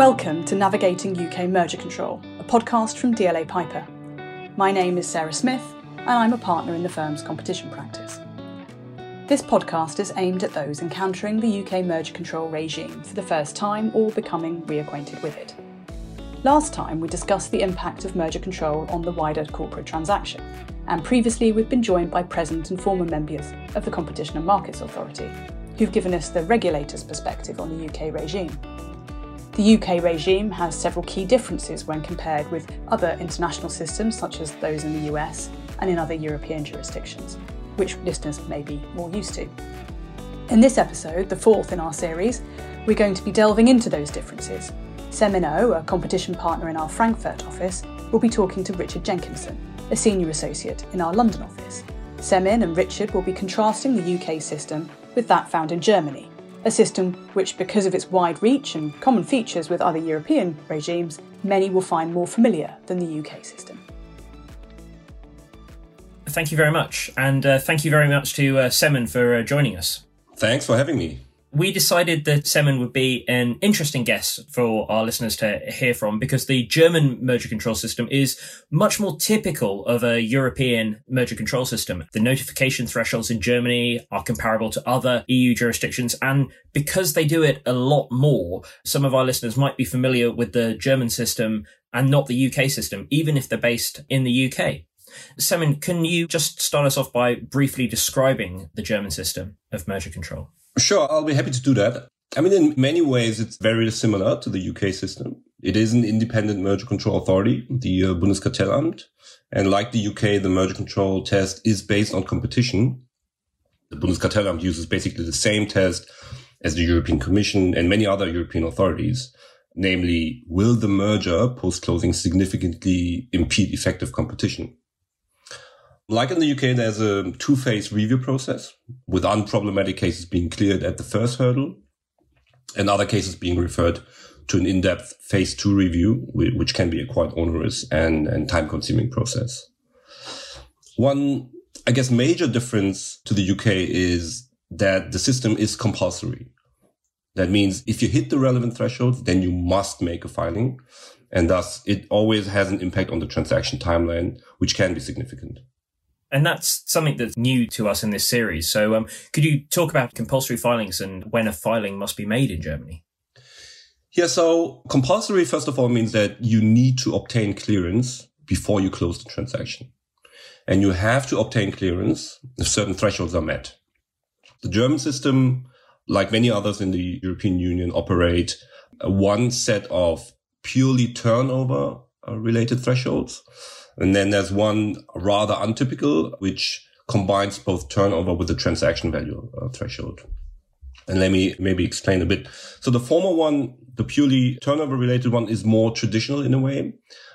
Welcome to Navigating UK Merger Control, a podcast from DLA Piper. My name is Sarah Smith, and I'm a partner in the firm's competition practice. This podcast is aimed at those encountering the UK merger control regime for the first time or becoming reacquainted with it. Last time we discussed the impact of merger control on the wider corporate transaction, and previously we've been joined by present and former members of the Competition and Markets Authority, who've given us the regulator's perspective on the UK regime. The UK regime has several key differences when compared with other international systems, such as those in the US and in other European jurisdictions, which listeners may be more used to. In this episode, the fourth in our series, we're going to be delving into those differences. Semin O, a competition partner in our Frankfurt office, will be talking to Richard Jenkinson, a senior associate in our London office. Semin and Richard will be contrasting the UK system with that found in Germany a system which, because of its wide reach and common features with other European regimes, many will find more familiar than the UK system. Thank you very much, and uh, thank you very much to uh, Semin for uh, joining us. Thanks for having me we decided that Semin would be an interesting guest for our listeners to hear from because the German merger control system is much more typical of a European merger control system. The notification thresholds in Germany are comparable to other EU jurisdictions. And because they do it a lot more, some of our listeners might be familiar with the German system and not the UK system, even if they're based in the UK. Semin, can you just start us off by briefly describing the German system of merger control? Sure, I'll be happy to do that. I mean, in many ways, it's very similar to the UK system. It is an independent merger control authority, the uh, Bundeskartellamt. And like the UK, the merger control test is based on competition. The Bundeskartellamt uses basically the same test as the European Commission and many other European authorities. Namely, will the merger post-closing significantly impede effective competition? Like in the UK, there's a two phase review process with unproblematic cases being cleared at the first hurdle and other cases being referred to an in-depth phase two review, which can be a quite onerous and, and time consuming process. One, I guess, major difference to the UK is that the system is compulsory. That means if you hit the relevant threshold, then you must make a filing. And thus it always has an impact on the transaction timeline, which can be significant. And that's something that's new to us in this series. So, um, could you talk about compulsory filings and when a filing must be made in Germany? Yeah, so compulsory, first of all, means that you need to obtain clearance before you close the transaction. And you have to obtain clearance if certain thresholds are met. The German system, like many others in the European Union, operate one set of purely turnover related thresholds and then there's one rather untypical, which combines both turnover with the transaction value uh, threshold. And let me maybe explain a bit. So the former one, the purely turnover related one is more traditional in a way.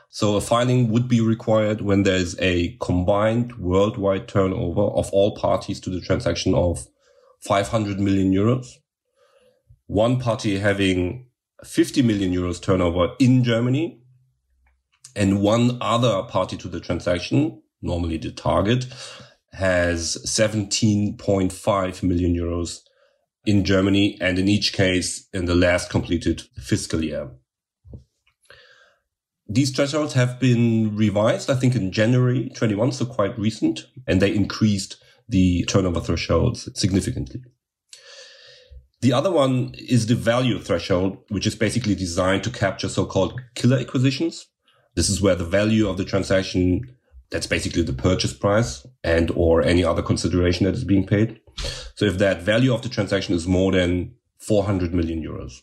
So a filing would be required when there's a combined worldwide turnover of all parties to the transaction of 500 million euros. One party having 50 million euros turnover in Germany and one other party to the transaction, normally the target, has 17.5 million euros in Germany and in each case in the last completed fiscal year. These thresholds have been revised, I think in January 21, so quite recent, and they increased the turnover thresholds significantly. The other one is the value threshold, which is basically designed to capture so-called killer acquisitions. This is where the value of the transaction, that's basically the purchase price and or any other consideration that is being paid. So if that value of the transaction is more than 400 million euros,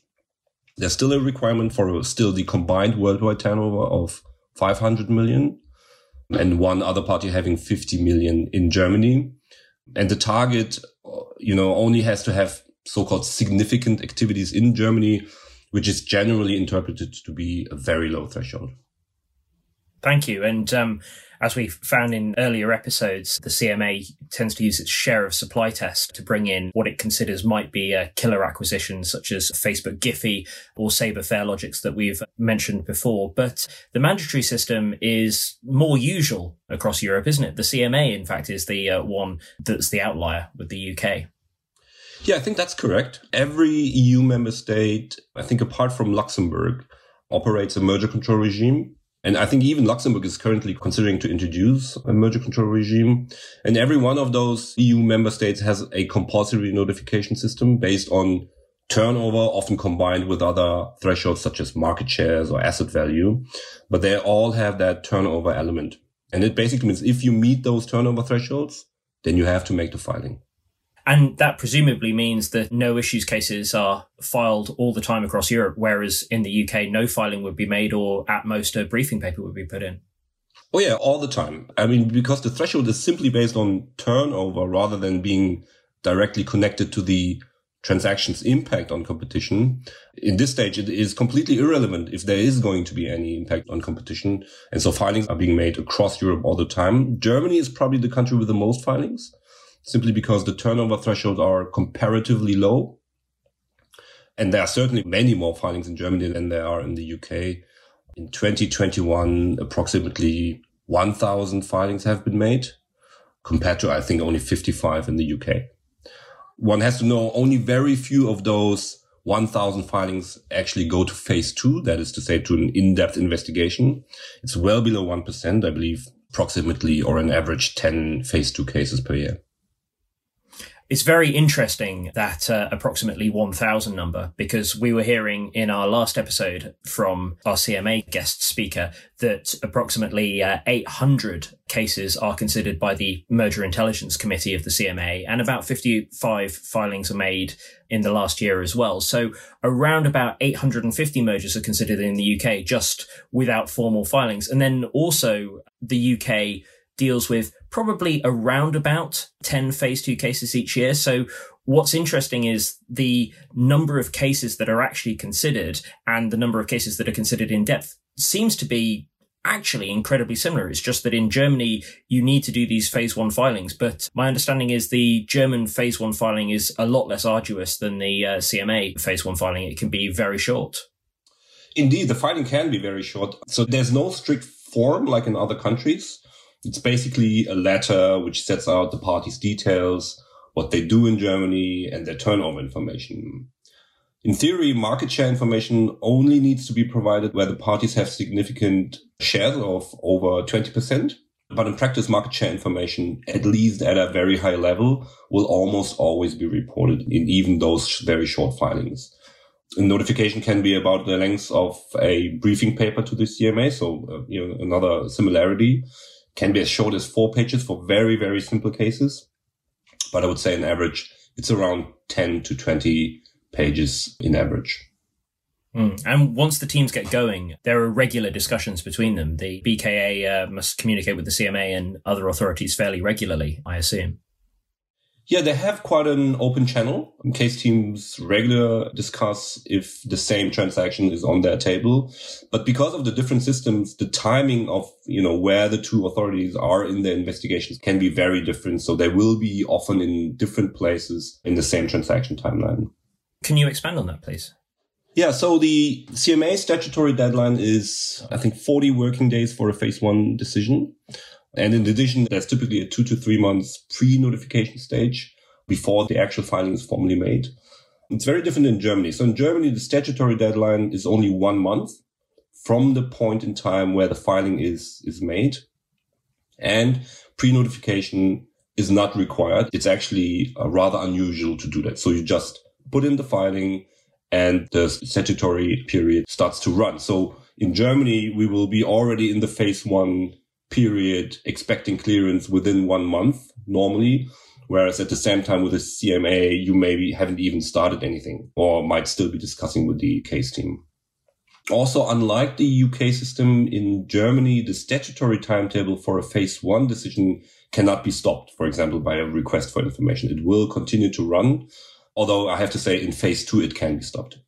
there's still a requirement for still the combined worldwide turnover of 500 million and one other party having 50 million in Germany. And the target, you know, only has to have so-called significant activities in Germany, which is generally interpreted to be a very low threshold. Thank you. And um, as we found in earlier episodes, the CMA tends to use its share of supply test to bring in what it considers might be a killer acquisitions such as Facebook Giphy or Sabre Farelogix that we've mentioned before. But the mandatory system is more usual across Europe, isn't it? The CMA, in fact, is the uh, one that's the outlier with the UK. Yeah, I think that's correct. Every EU member state, I think apart from Luxembourg, operates a merger control regime. And I think even Luxembourg is currently considering to introduce a merger control regime. And every one of those EU member states has a compulsory notification system based on turnover, often combined with other thresholds such as market shares or asset value. But they all have that turnover element. And it basically means if you meet those turnover thresholds, then you have to make the filing. And that presumably means that no issues cases are filed all the time across Europe, whereas in the UK, no filing would be made or at most a briefing paper would be put in. Oh yeah, all the time. I mean, because the threshold is simply based on turnover rather than being directly connected to the transaction's impact on competition. In this stage, it is completely irrelevant if there is going to be any impact on competition. And so filings are being made across Europe all the time. Germany is probably the country with the most filings simply because the turnover thresholds are comparatively low. And there are certainly many more filings in Germany than there are in the UK. In 2021, approximately 1,000 filings have been made compared to, I think, only 55 in the UK. One has to know only very few of those 1,000 filings actually go to phase two. That is to say to an in-depth investigation. It's well below 1%, I believe, approximately or an average 10 phase two cases per year. It's very interesting that uh, approximately 1,000 number because we were hearing in our last episode from our CMA guest speaker that approximately uh, 800 cases are considered by the Merger Intelligence Committee of the CMA and about 55 filings are made in the last year as well. So around about 850 mergers are considered in the UK just without formal filings. And then also the UK deals with probably around about 10 phase two cases each year. So what's interesting is the number of cases that are actually considered and the number of cases that are considered in depth seems to be actually incredibly similar. It's just that in Germany, you need to do these phase one filings. But my understanding is the German phase one filing is a lot less arduous than the uh, CMA phase one filing. It can be very short. Indeed, the filing can be very short. So there's no strict form like in other countries. It's basically a letter which sets out the party's details, what they do in Germany, and their turnover information. In theory, market share information only needs to be provided where the parties have significant shares of over 20%. But in practice, market share information, at least at a very high level, will almost always be reported in even those very short filings. A notification can be about the length of a briefing paper to the CMA. So, uh, you know, another similarity can be as short as four pages for very, very simple cases. But I would say on average, it's around 10 to 20 pages in average. Mm. And once the teams get going, there are regular discussions between them. The BKA uh, must communicate with the CMA and other authorities fairly regularly, I assume. Yeah, they have quite an open channel in case teams regular discuss if the same transaction is on their table. But because of the different systems, the timing of, you know, where the two authorities are in their investigations can be very different. So they will be often in different places in the same transaction timeline. Can you expand on that, please? Yeah, so the CMA statutory deadline is, I think, 40 working days for a phase one decision. And in addition, there's typically a two to three months pre-notification stage before the actual filing is formally made. It's very different in Germany. So in Germany, the statutory deadline is only one month from the point in time where the filing is, is made. And pre-notification is not required. It's actually uh, rather unusual to do that. So you just put in the filing and the statutory period starts to run. So in Germany, we will be already in the phase one period expecting clearance within one month normally. Whereas at the same time with the CMA, you maybe haven't even started anything or might still be discussing with the case team. Also, unlike the UK system in Germany, the statutory timetable for a phase one decision cannot be stopped, for example, by a request for information. It will continue to run. Although I have to say in phase two, it can be stopped.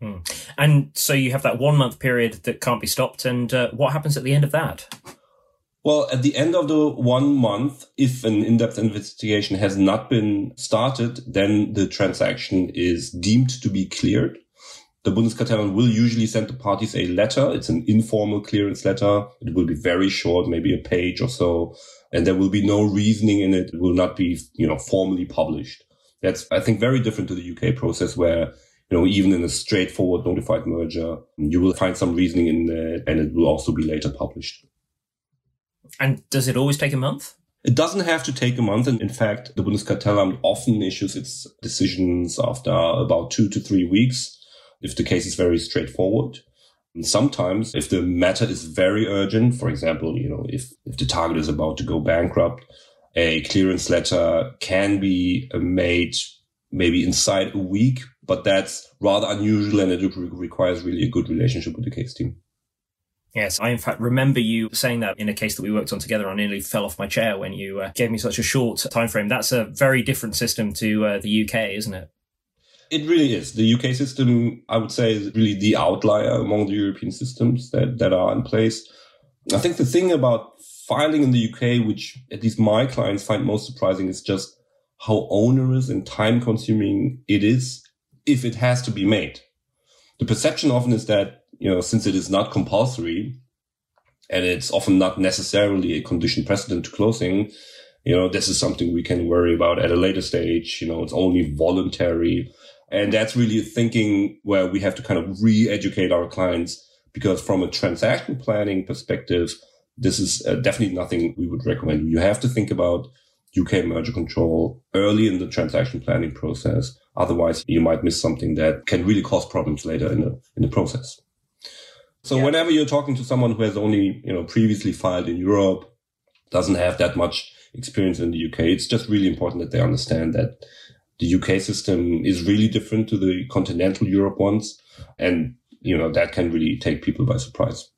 Hmm. And so you have that one month period that can't be stopped. And uh, what happens at the end of that? Well, at the end of the one month, if an in-depth investigation has not been started, then the transaction is deemed to be cleared. The Bundeskartellamt will usually send the parties a letter. It's an informal clearance letter. It will be very short, maybe a page or so. And there will be no reasoning in it. It will not be, you know, formally published. That's, I think, very different to the UK process where, you know, even in a straightforward notified merger, you will find some reasoning in there and it will also be later published. And does it always take a month? It doesn't have to take a month. And in fact, the Bundeskartellamt often issues its decisions after about two to three weeks if the case is very straightforward. And sometimes if the matter is very urgent, for example, you know, if, if the target is about to go bankrupt, a clearance letter can be made maybe inside a week, but that's rather unusual and it requires really a good relationship with the case team. Yes, I in fact remember you saying that in a case that we worked on together. I nearly fell off my chair when you uh, gave me such a short time frame. That's a very different system to uh, the UK, isn't it? It really is. The UK system, I would say, is really the outlier among the European systems that, that are in place. I think the thing about filing in the UK, which at least my clients find most surprising, is just how onerous and time consuming it is if it has to be made. The perception often is that you know, since it is not compulsory and it's often not necessarily a condition precedent to closing, you know, this is something we can worry about at a later stage. You know, it's only voluntary. And that's really thinking where we have to kind of re-educate our clients because from a transaction planning perspective, this is uh, definitely nothing we would recommend. You have to think about UK merger control early in the transaction planning process. Otherwise, you might miss something that can really cause problems later in the, in the process. So yeah. whenever you're talking to someone who has only, you know, previously filed in Europe, doesn't have that much experience in the UK, it's just really important that they understand that the UK system is really different to the continental Europe ones. And, you know, that can really take people by surprise.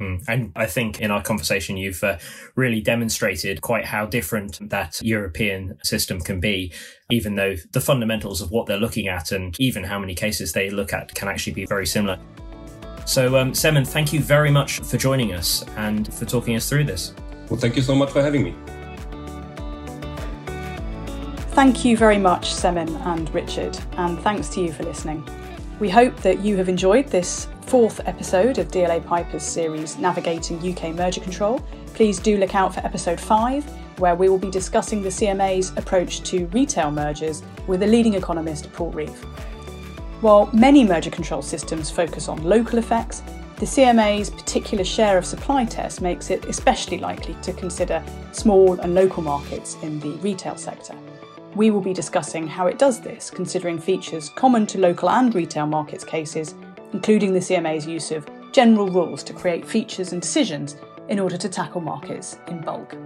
Hmm. And I think in our conversation, you've uh, really demonstrated quite how different that European system can be, even though the fundamentals of what they're looking at and even how many cases they look at can actually be very similar. So, um, Semin, thank you very much for joining us and for talking us through this. Well, thank you so much for having me. Thank you very much, Semin and Richard, and thanks to you for listening. We hope that you have enjoyed this fourth episode of DLA Piper's series Navigating UK Merger Control. Please do look out for episode 5, where we will be discussing the CMA's approach to retail mergers with the leading economist Paul Reeve. While many merger control systems focus on local effects, the CMA's particular share of supply test makes it especially likely to consider small and local markets in the retail sector. We will be discussing how it does this, considering features common to local and retail markets cases, including the CMA's use of general rules to create features and decisions in order to tackle markets in bulk.